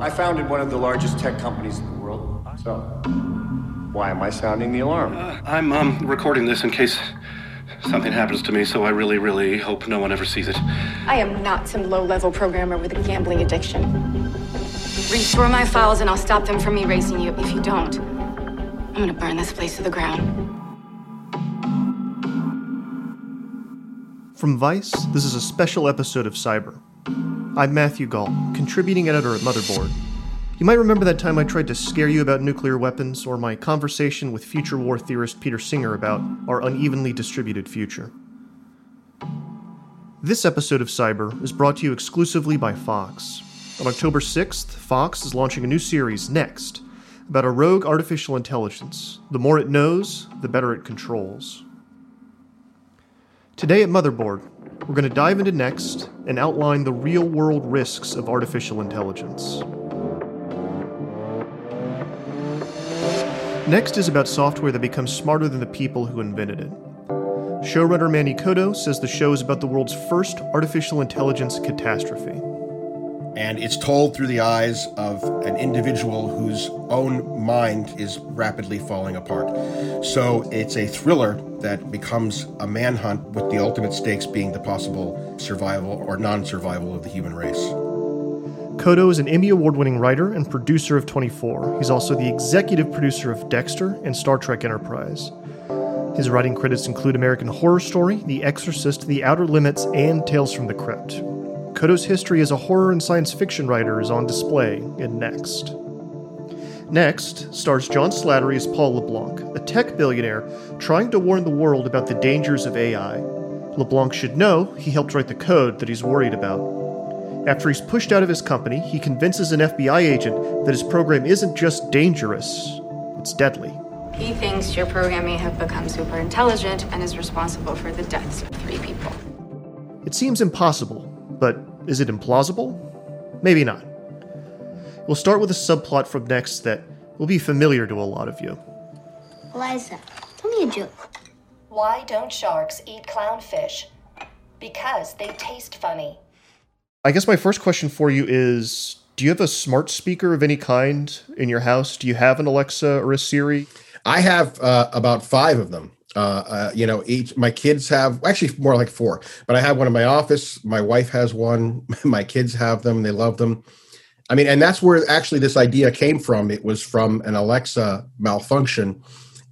I founded one of the largest tech companies in the world. So, why am I sounding the alarm? Uh, I'm um, recording this in case something happens to me, so I really, really hope no one ever sees it. I am not some low level programmer with a gambling addiction. Restore my files and I'll stop them from erasing you. If you don't, I'm gonna burn this place to the ground. From Vice, this is a special episode of Cyber. I'm Matthew Gault, contributing editor at Motherboard. You might remember that time I tried to scare you about nuclear weapons, or my conversation with future war theorist Peter Singer about our unevenly distributed future. This episode of Cyber is brought to you exclusively by Fox. On October 6th, Fox is launching a new series, Next, about a rogue artificial intelligence. The more it knows, the better it controls. Today at Motherboard, we're going to dive into Next and outline the real world risks of artificial intelligence. Next is about software that becomes smarter than the people who invented it. Showrunner Manny Coto says the show is about the world's first artificial intelligence catastrophe. And it's told through the eyes of an individual whose own mind is rapidly falling apart. So it's a thriller that becomes a manhunt with the ultimate stakes being the possible survival or non survival of the human race. Coto is an Emmy Award winning writer and producer of 24. He's also the executive producer of Dexter and Star Trek Enterprise. His writing credits include American Horror Story, The Exorcist, The Outer Limits, and Tales from the Crypt. Coto's history as a horror and science fiction writer is on display in Next. Next stars John Slattery as Paul LeBlanc, a tech billionaire trying to warn the world about the dangers of AI. LeBlanc should know he helped write the code that he's worried about. After he's pushed out of his company, he convinces an FBI agent that his program isn't just dangerous, it's deadly. He thinks your program may have become super intelligent and is responsible for the deaths of three people. It seems impossible, but is it implausible? Maybe not. We'll start with a subplot from Next that will be familiar to a lot of you. Eliza, tell me a joke. Why don't sharks eat clownfish? Because they taste funny. I guess my first question for you is Do you have a smart speaker of any kind in your house? Do you have an Alexa or a Siri? I have uh, about five of them. Uh, uh, you know, each my kids have actually more like four, but I have one in my office. My wife has one. My kids have them. They love them. I mean, and that's where actually this idea came from. It was from an Alexa malfunction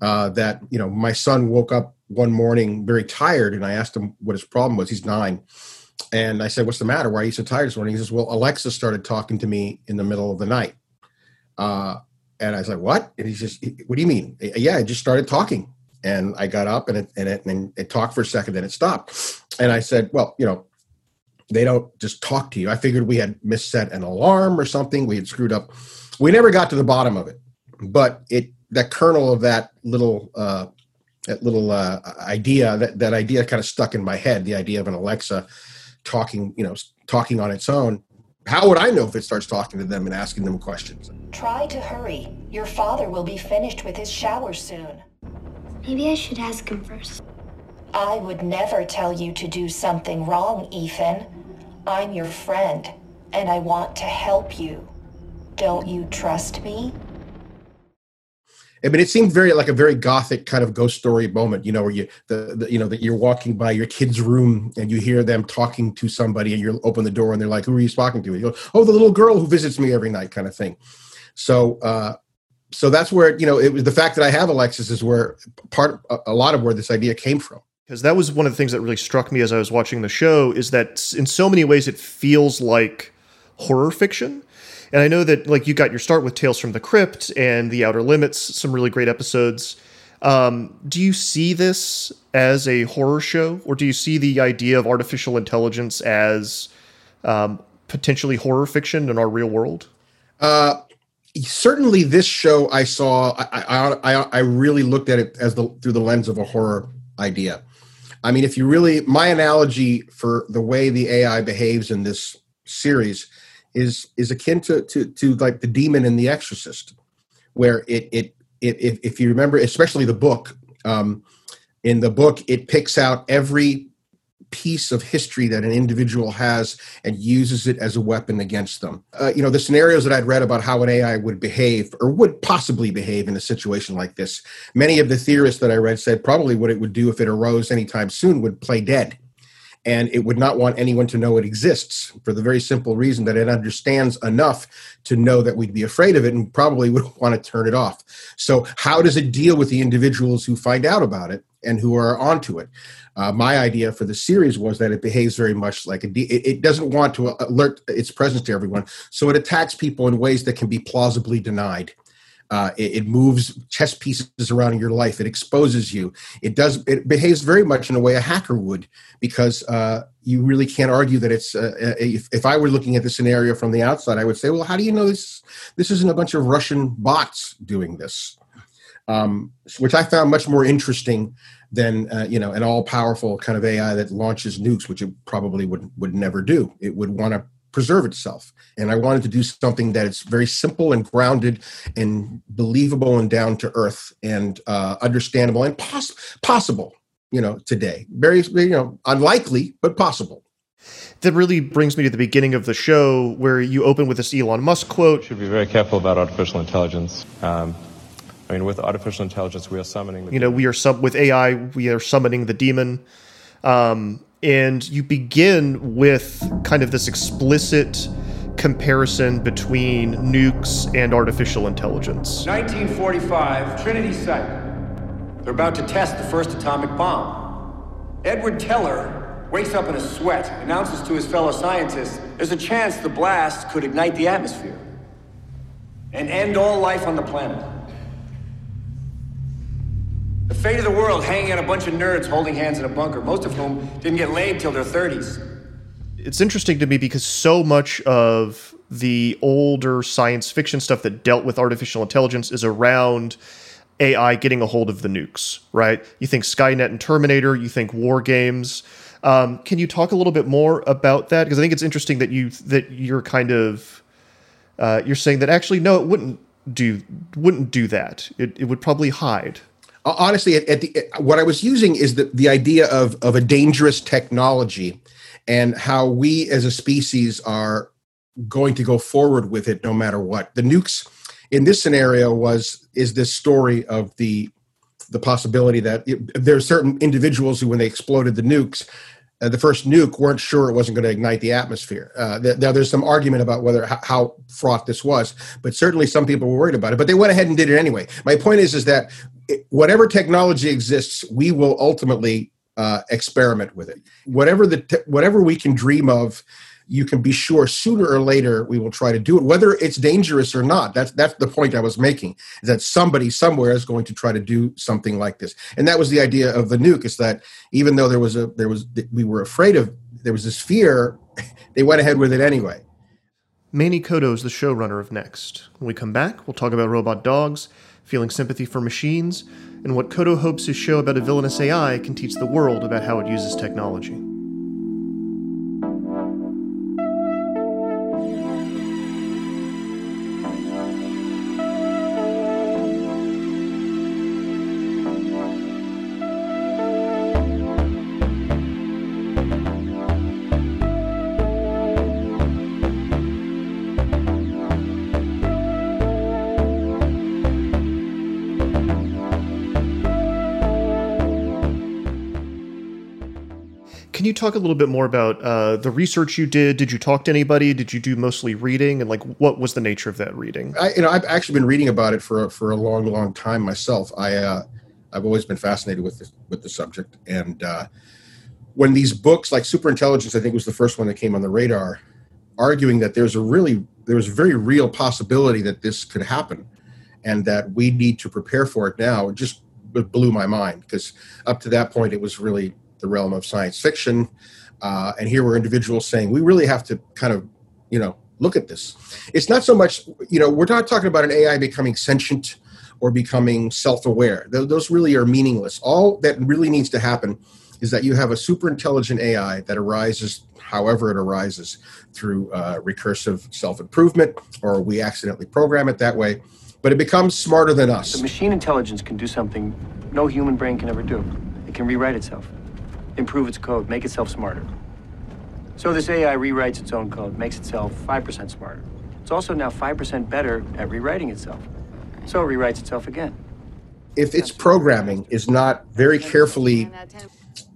uh, that you know my son woke up one morning very tired, and I asked him what his problem was. He's nine, and I said, "What's the matter? Why are you so tired this morning?" He says, "Well, Alexa started talking to me in the middle of the night." Uh, and I was like, "What?" And he says, "What do you mean?" Yeah, I just started talking and I got up and it and it and it talked for a second, then it stopped. And I said, "Well, you know, they don't just talk to you." I figured we had misset an alarm or something. We had screwed up. We never got to the bottom of it, but it that kernel of that little uh, that little uh, idea that that idea kind of stuck in my head. The idea of an Alexa talking, you know, talking on its own. How would I know if it starts talking to them and asking them questions? Try to hurry. Your father will be finished with his shower soon. Maybe I should ask him first. I would never tell you to do something wrong, Ethan. I'm your friend, and I want to help you. Don't you trust me? I mean, it seemed very like a very gothic kind of ghost story moment, you know, where you the, the you know that you're walking by your kid's room and you hear them talking to somebody, and you open the door and they're like, "Who are you talking to?" you go, "Oh, the little girl who visits me every night," kind of thing. So, uh, so that's where you know it was the fact that I have Alexas is where part a lot of where this idea came from. Because that was one of the things that really struck me as I was watching the show is that in so many ways it feels like horror fiction. And I know that like you got your start with Tales from the Crypt and The Outer Limits, some really great episodes. Um, do you see this as a horror show, or do you see the idea of artificial intelligence as um, potentially horror fiction in our real world? Uh, certainly this show I saw I, I, I really looked at it as the through the lens of a horror idea. I mean, if you really my analogy for the way the AI behaves in this series is is akin to to to like the demon in The Exorcist, where it it, it if, if you remember, especially the book, um, in the book it picks out every piece of history that an individual has and uses it as a weapon against them. Uh, you know, the scenarios that I'd read about how an AI would behave or would possibly behave in a situation like this, many of the theorists that I read said probably what it would do if it arose anytime soon would play dead. And it would not want anyone to know it exists for the very simple reason that it understands enough to know that we'd be afraid of it and probably would want to turn it off. So, how does it deal with the individuals who find out about it and who are onto it? Uh, my idea for the series was that it behaves very much like a. it, it doesn't want to alert its presence to everyone, so it attacks people in ways that can be plausibly denied. Uh, it, it, moves chess pieces around in your life. It exposes you. It does. It behaves very much in a way a hacker would, because uh, you really can't argue that it's. Uh, uh if, if I were looking at the scenario from the outside, I would say, well, how do you know this? This isn't a bunch of Russian bots doing this, um, which I found much more interesting than uh, you know an all-powerful kind of AI that launches nukes, which it probably would would never do. It would want to preserve itself, and I wanted to do something that is very simple and grounded and believable and down to earth and uh, understandable and pos- possible. You know, today, very you know unlikely but possible. That really brings me to the beginning of the show, where you open with this Elon Musk quote. Should be very careful about artificial intelligence. Um, I mean, with artificial intelligence, we are summoning. The you know, we are sub with AI, we are summoning the demon, um, and you begin with kind of this explicit comparison between nukes and artificial intelligence. 1945, Trinity site. They're about to test the first atomic bomb. Edward Teller wakes up in a sweat, announces to his fellow scientists there's a chance the blast could ignite the atmosphere and end all life on the planet. The fate of the world hanging on a bunch of nerds holding hands in a bunker, most of whom didn't get laid till their 30s. It's interesting to me because so much of the older science fiction stuff that dealt with artificial intelligence is around AI getting a hold of the nukes, right? You think Skynet and Terminator, you think war games. Um, can you talk a little bit more about that? Because I think it's interesting that you that you're kind of uh, you're saying that actually no, it wouldn't do wouldn't do that. It it would probably hide honestly, at, at the at, what I was using is the the idea of of a dangerous technology, and how we as a species are going to go forward with it no matter what. The nukes in this scenario was is this story of the the possibility that it, there are certain individuals who, when they exploded the nukes, uh, the first nuke weren't sure it wasn't going to ignite the atmosphere. Uh, th- now, there's some argument about whether how fraught this was, but certainly some people were worried about it. But they went ahead and did it anyway. My point is, is that it, whatever technology exists, we will ultimately uh, experiment with it. Whatever the te- whatever we can dream of you can be sure sooner or later we will try to do it, whether it's dangerous or not. That's that's the point I was making. Is that somebody somewhere is going to try to do something like this, and that was the idea of the nuke. Is that even though there was a there was we were afraid of there was this fear, they went ahead with it anyway. Manny Coto is the showrunner of Next. When we come back, we'll talk about robot dogs, feeling sympathy for machines, and what Coto hopes his show about a villainous AI can teach the world about how it uses technology. You talk a little bit more about uh, the research you did? Did you talk to anybody? Did you do mostly reading? And like, what was the nature of that reading? I, you know, I've actually been reading about it for for a long, long time myself. I uh, I've always been fascinated with this, with the subject, and uh, when these books like Superintelligence, I think was the first one that came on the radar, arguing that there's a really there's a very real possibility that this could happen, and that we need to prepare for it now. Just blew my mind because up to that point it was really the realm of science fiction. Uh, and here were individuals saying, we really have to kind of, you know, look at this. It's not so much, you know, we're not talking about an AI becoming sentient or becoming self aware. Those really are meaningless. All that really needs to happen is that you have a super intelligent AI that arises however it arises through uh, recursive self improvement, or we accidentally program it that way. But it becomes smarter than us. The machine intelligence can do something no human brain can ever do. It can rewrite itself. Improve its code, make itself smarter. So this AI rewrites its own code, makes itself 5% smarter. It's also now 5% better at rewriting itself. So it rewrites itself again. If its programming is not very carefully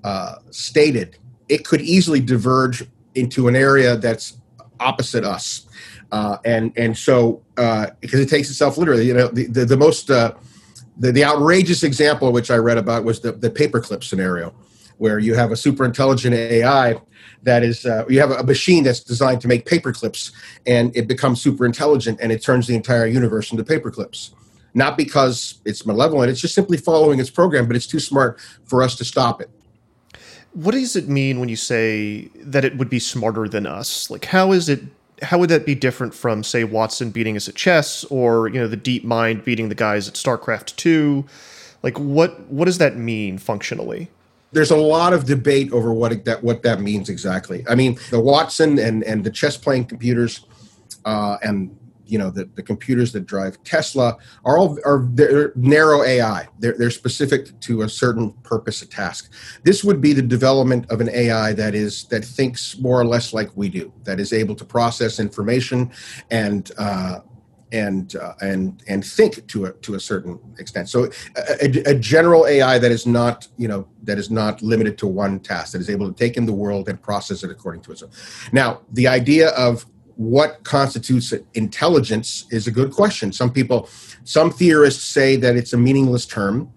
uh, stated, it could easily diverge into an area that's opposite us. Uh, and and so uh, because it takes itself literally, you know, the the, the most uh, the, the outrageous example which I read about was the the paperclip scenario, where you have a super intelligent AI that is uh, you have a machine that's designed to make paperclips, and it becomes super intelligent and it turns the entire universe into paperclips. Not because it's malevolent; it's just simply following its program, but it's too smart for us to stop it. What does it mean when you say that it would be smarter than us? Like, how is it? How would that be different from, say, Watson beating us at chess, or you know, the Deep Mind beating the guys at StarCraft Two? Like, what what does that mean functionally? There's a lot of debate over what that what that means exactly. I mean, the Watson and and the chess playing computers, uh, and you know the, the computers that drive Tesla are all are they're narrow AI. They're they're specific to a certain purpose, a task. This would be the development of an AI that is that thinks more or less like we do, that is able to process information and uh, and uh, and and think to a to a certain extent. So a, a, general AI that is not you know that is not limited to one task that is able to take in the world and process it according to itself. Now the idea of what constitutes intelligence is a good question. Some people, some theorists say that it's a meaningless term.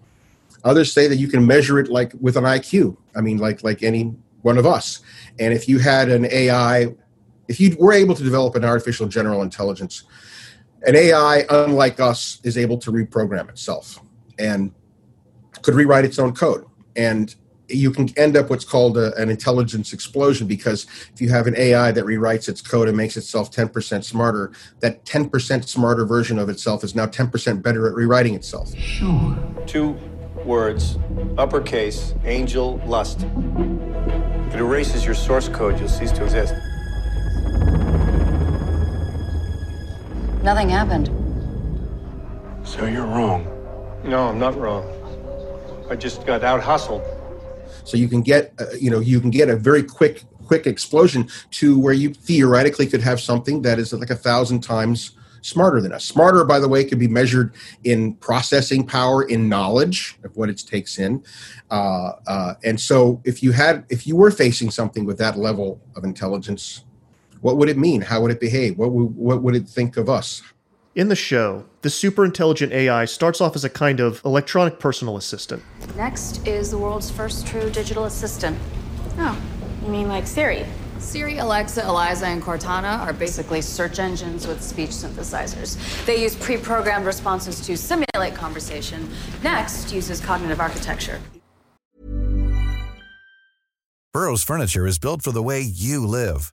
Others say that you can measure it like with an IQ. I mean, like like any one of us. And if you had an AI, if you were able to develop an artificial general intelligence, an AI, unlike us, is able to reprogram itself and could rewrite its own code. And you can end up what's called a, an intelligence explosion because if you have an AI that rewrites its code and makes itself 10% smarter, that 10% smarter version of itself is now 10% better at rewriting itself. Sure. Two words, uppercase, angel, lust. If it erases your source code, you'll cease to exist. Nothing happened. So you're wrong. No, I'm not wrong. I just got out hustled. So you can get, uh, you know, you can get a very quick, quick explosion to where you theoretically could have something that is like a thousand times smarter than us. Smarter, by the way, could be measured in processing power, in knowledge of what it takes in. Uh, uh, and so, if you had, if you were facing something with that level of intelligence, what would it mean? How would it behave? What would, what would it think of us? In the show, the super intelligent AI starts off as a kind of electronic personal assistant. Next is the world's first true digital assistant. Oh, you mean like Siri? Siri, Alexa, Eliza, and Cortana are basically search engines with speech synthesizers. They use pre programmed responses to simulate conversation. Next uses cognitive architecture. Burrow's Furniture is built for the way you live.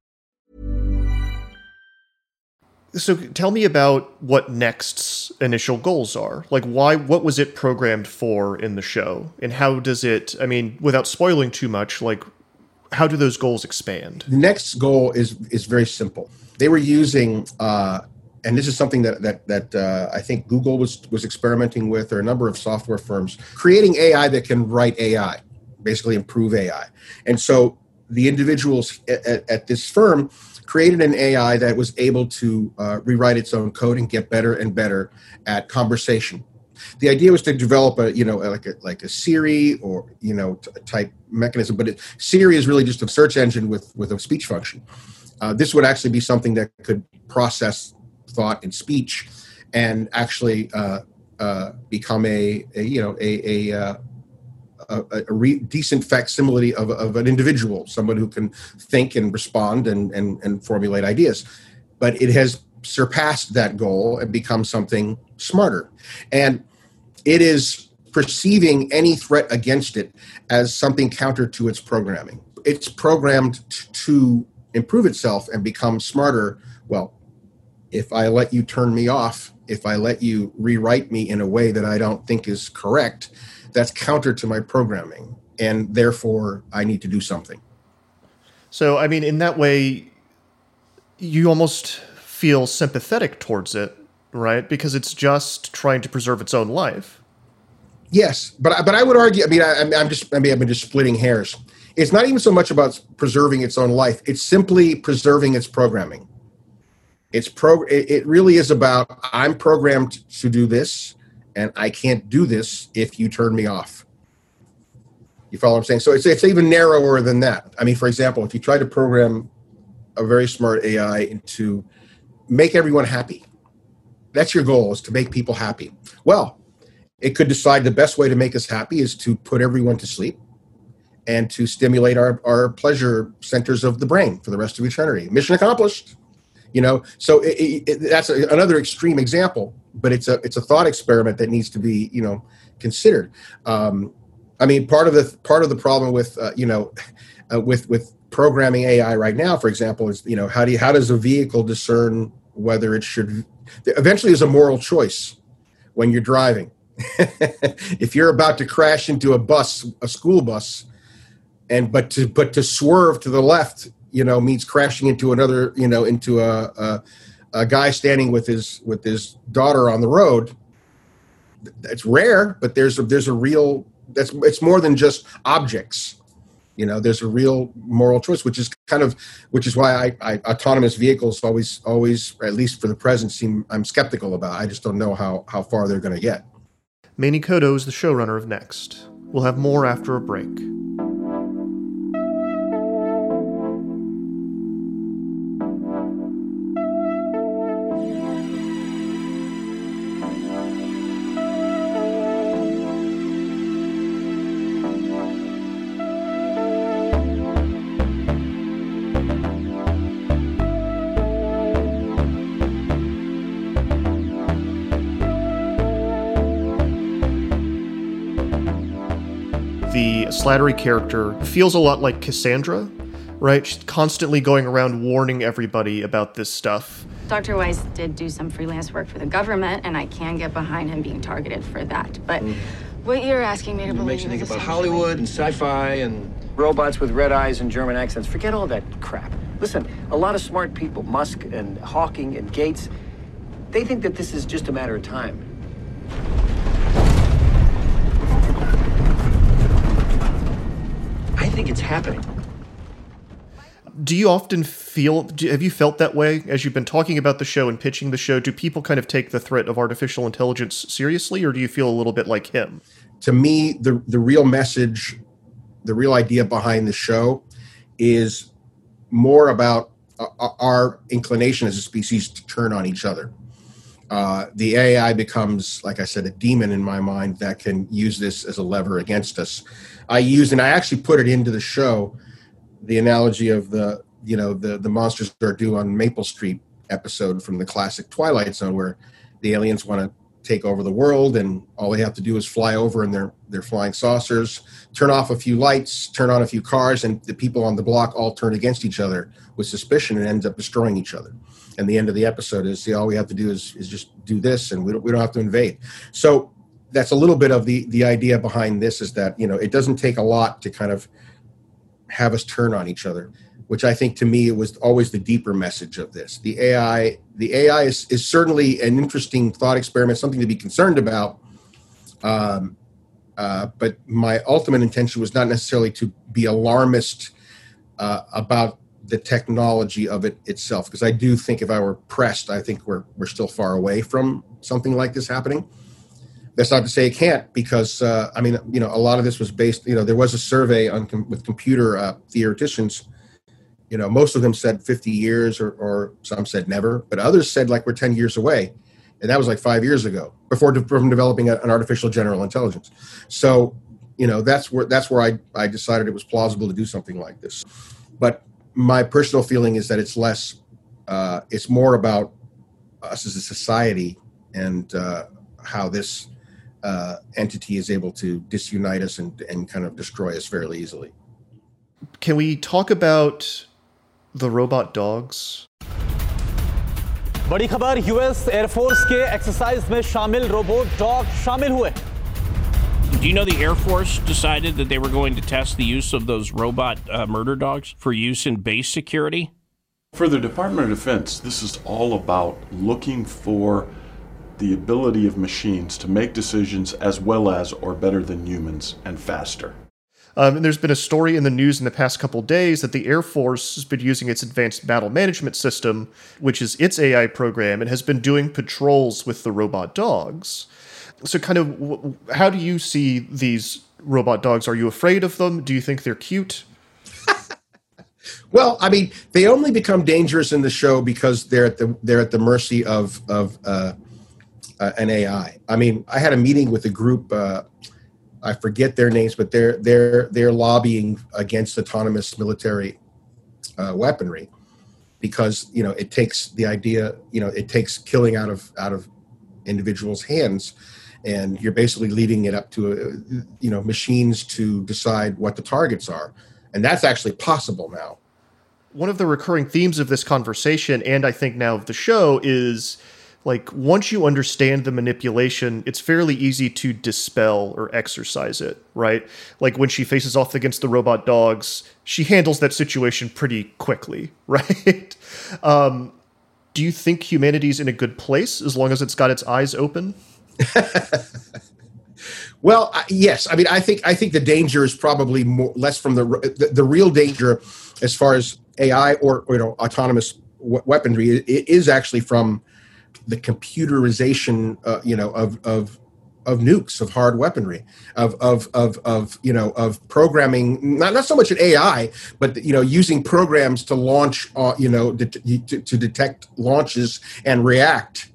So tell me about what Next's initial goals are. Like why what was it programmed for in the show? And how does it I mean, without spoiling too much, like how do those goals expand? Next goal is is very simple. They were using uh, and this is something that that that uh, I think Google was was experimenting with, or a number of software firms creating AI that can write AI, basically improve AI. And so the individuals at, at this firm created an AI that was able to uh, rewrite its own code and get better and better at conversation. The idea was to develop a, you know, like a, like a Siri or, you know, t- type mechanism, but it, Siri is really just a search engine with, with a speech function. Uh, this would actually be something that could process thought and speech and actually uh, uh, become a, a, you know, a, a, uh, a, a re- decent facsimile of, of an individual, someone who can think and respond and, and, and formulate ideas. But it has surpassed that goal and become something smarter. And it is perceiving any threat against it as something counter to its programming. It's programmed to improve itself and become smarter, well, if I let you turn me off, if I let you rewrite me in a way that I don't think is correct, that's counter to my programming. And therefore, I need to do something. So, I mean, in that way, you almost feel sympathetic towards it, right? Because it's just trying to preserve its own life. Yes, but but I would argue. I mean, I, am just. I mean, I'm just splitting hairs. It's not even so much about preserving its own life. It's simply preserving its programming. It's pro. It really is about I'm programmed to do this, and I can't do this if you turn me off. You follow what I'm saying? So it's it's even narrower than that. I mean, for example, if you try to program a very smart AI to make everyone happy, that's your goal is to make people happy. Well, it could decide the best way to make us happy is to put everyone to sleep and to stimulate our, our pleasure centers of the brain for the rest of eternity. Mission accomplished. You know, so it, it, it, that's a, another extreme example, but it's a it's a thought experiment that needs to be you know considered. Um, I mean, part of the part of the problem with uh, you know uh, with with programming AI right now, for example, is you know how do you, how does a vehicle discern whether it should eventually is a moral choice when you're driving. if you're about to crash into a bus, a school bus, and but to but to swerve to the left, you know, means crashing into another, you know, into a, a, a guy standing with his with his daughter on the road. It's rare, but there's a, there's a real that's it's more than just objects. You know there's a real moral choice which is kind of which is why I, I, autonomous vehicles always always at least for the present seem i'm skeptical about. I just don't know how how far they're going to get. Manny coto is the showrunner of next. We'll have more after a break Slattery character feels a lot like Cassandra, right? She's constantly going around warning everybody about this stuff. Dr. Weiss did do some freelance work for the government, and I can get behind him being targeted for that. But mm. what you're asking me to believe makes you think about Hollywood and sci-fi and robots with red eyes and German accents. Forget all that crap. Listen, a lot of smart people, Musk and Hawking and Gates, they think that this is just a matter of time. Think it's happening. Do you often feel, do, have you felt that way as you've been talking about the show and pitching the show? Do people kind of take the threat of artificial intelligence seriously, or do you feel a little bit like him? To me, the, the real message, the real idea behind the show is more about uh, uh our inclination as a species to turn on each other. Uh, the AI becomes, like I said, a demon in my mind that can use this as a lever against us. I used, and I actually put it into the show, the analogy of the you know the the monsters are due on Maple Street episode from the classic Twilight Zone, where the aliens want to take over the world, and all they have to do is fly over in their their flying saucers, turn off a few lights, turn on a few cars, and the people on the block all turn against each other with suspicion and ends up destroying each other. And the end of the episode is, see, all we have to do is is just do this, and we don't we don't have to invade. So that's a little bit of the the idea behind this is that you know it doesn't take a lot to kind of have us turn on each other which i think to me it was always the deeper message of this. The ai the ai is, is certainly an interesting thought experiment something to be concerned about. Um, uh, but my ultimate intention was not necessarily to be alarmist uh, about the technology of it itself because i do think if i were pressed i think we're we're still far away from something like this happening that's not to say it can't, because uh, I mean, you know, a lot of this was based. You know, there was a survey on com- with computer uh, theoreticians. You know, most of them said 50 years, or, or some said never, but others said like we're 10 years away, and that was like five years ago before de- from developing a, an artificial general intelligence. So, you know, that's where that's where I I decided it was plausible to do something like this. But my personal feeling is that it's less, uh, it's more about us as a society and uh, how this uh, entity is able to disunite us and, and kind of destroy us fairly easily. Can we talk about the robot dogs? बड़ी खबर US air force के exercise में शामिल robot dog शामिल हुए Do you know the Air Force decided that they were going to test the use of those robot uh, murder dogs for use in base security? For the Department of Defense, this is all about looking for the ability of machines to make decisions as well as or better than humans and faster. Um, and there's been a story in the news in the past couple days that the Air Force has been using its advanced battle management system, which is its AI program, and has been doing patrols with the robot dogs. So, kind of, how do you see these robot dogs? Are you afraid of them? Do you think they're cute? well, I mean, they only become dangerous in the show because they're at the they're at the mercy of of uh, uh, an AI. I mean, I had a meeting with a group. Uh, I forget their names, but they're they're they're lobbying against autonomous military uh, weaponry because you know it takes the idea you know it takes killing out of out of individuals' hands, and you're basically leaving it up to uh, you know machines to decide what the targets are, and that's actually possible now. One of the recurring themes of this conversation, and I think now of the show, is like once you understand the manipulation it's fairly easy to dispel or exercise it right? Like when she faces off against the robot dogs she handles that situation pretty quickly right? Um, do you think humanity's in a good place as long as it's got its eyes open? Well yes. I mean i think i think the danger is probably more less from the the, the real danger as far as ai or, you know autonomous weaponry is actually from the computerization, uh, you know, of of of nukes, of hard weaponry, of of of of you know of programming. Not not so much an AI, but you know, using programs to launch, uh, you know, to, to detect launches and react,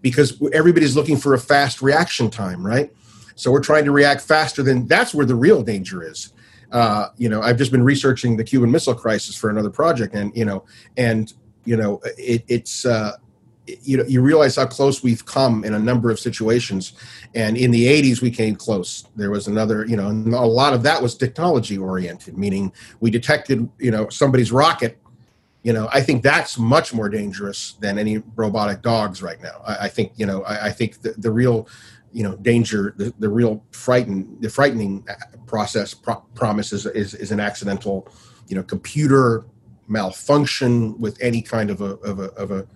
because everybody's looking for a fast reaction time, right? So we're trying to react faster than that's where the real danger is. Uh, you know, I've just been researching the Cuban Missile Crisis for another project, and you know, and you know, it, it's uh, you know you realize how close we've come in a number of situations. And in the 80s we came close. There was another you know a lot of that was technology oriented meaning we detected you know somebody's rocket. You know i think that's much more dangerous than any robotic dogs right now. I, I think you know i, I think the, the, real you know danger the, the real frighten the frightening uh, process pro- is, is, is an accidental you know computer malfunction with any kind of a of a, of a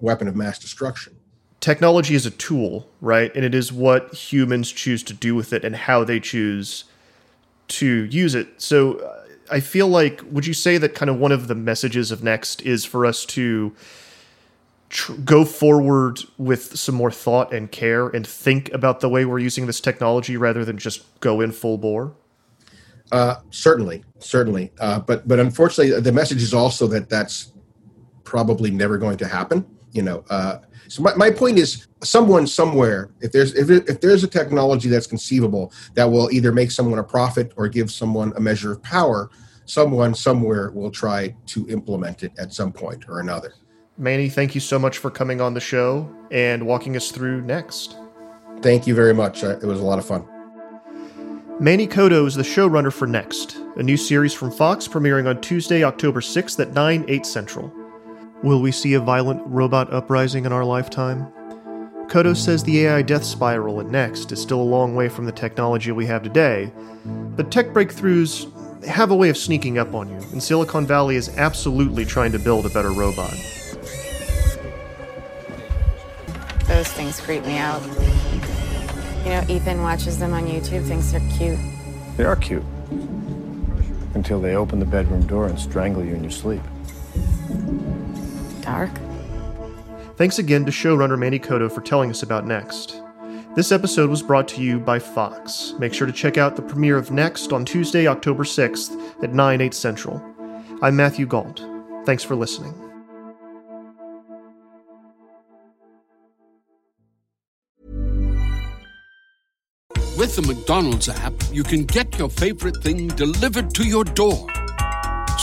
weapon of mass destruction. Technology is a tool, right? And it is what humans choose to do with it and how they choose to use it. So uh, I feel like, would you say that kind of one of the messages of Next is for us to tr- go forward with some more thought and care and think about the way we're using this technology rather than just go in full bore? Uh, certainly, certainly. Uh, but but unfortunately, the message is also that that's probably never going to happen. You know, uh, so my, my point is, someone somewhere, if there's if, if there's a technology that's conceivable that will either make someone a profit or give someone a measure of power, someone somewhere will try to implement it at some point or another. Manny, thank you so much for coming on the show and walking us through next. Thank you very much. It was a lot of fun. Manny Coto is the showrunner for Next, a new series from Fox premiering on Tuesday, October 6th at 9, 8 Central. Will we see a violent robot uprising in our lifetime? Coto says the AI death spiral in Next is still a long way from the technology we have today, but tech breakthroughs have a way of sneaking up on you, and Silicon Valley is absolutely trying to build a better robot. Those things creep me out. You know, Ethan watches them on YouTube, thinks they're cute. They are cute. Until they open the bedroom door and strangle you in your sleep dark. Thanks again to showrunner Manny Coto for telling us about Next. This episode was brought to you by Fox. Make sure to check out the premiere of Next on Tuesday, October 6th at 9, 8 Central. I'm Matthew Gault. Thanks for listening. With the McDonald's app, you can get your favorite thing delivered to your door.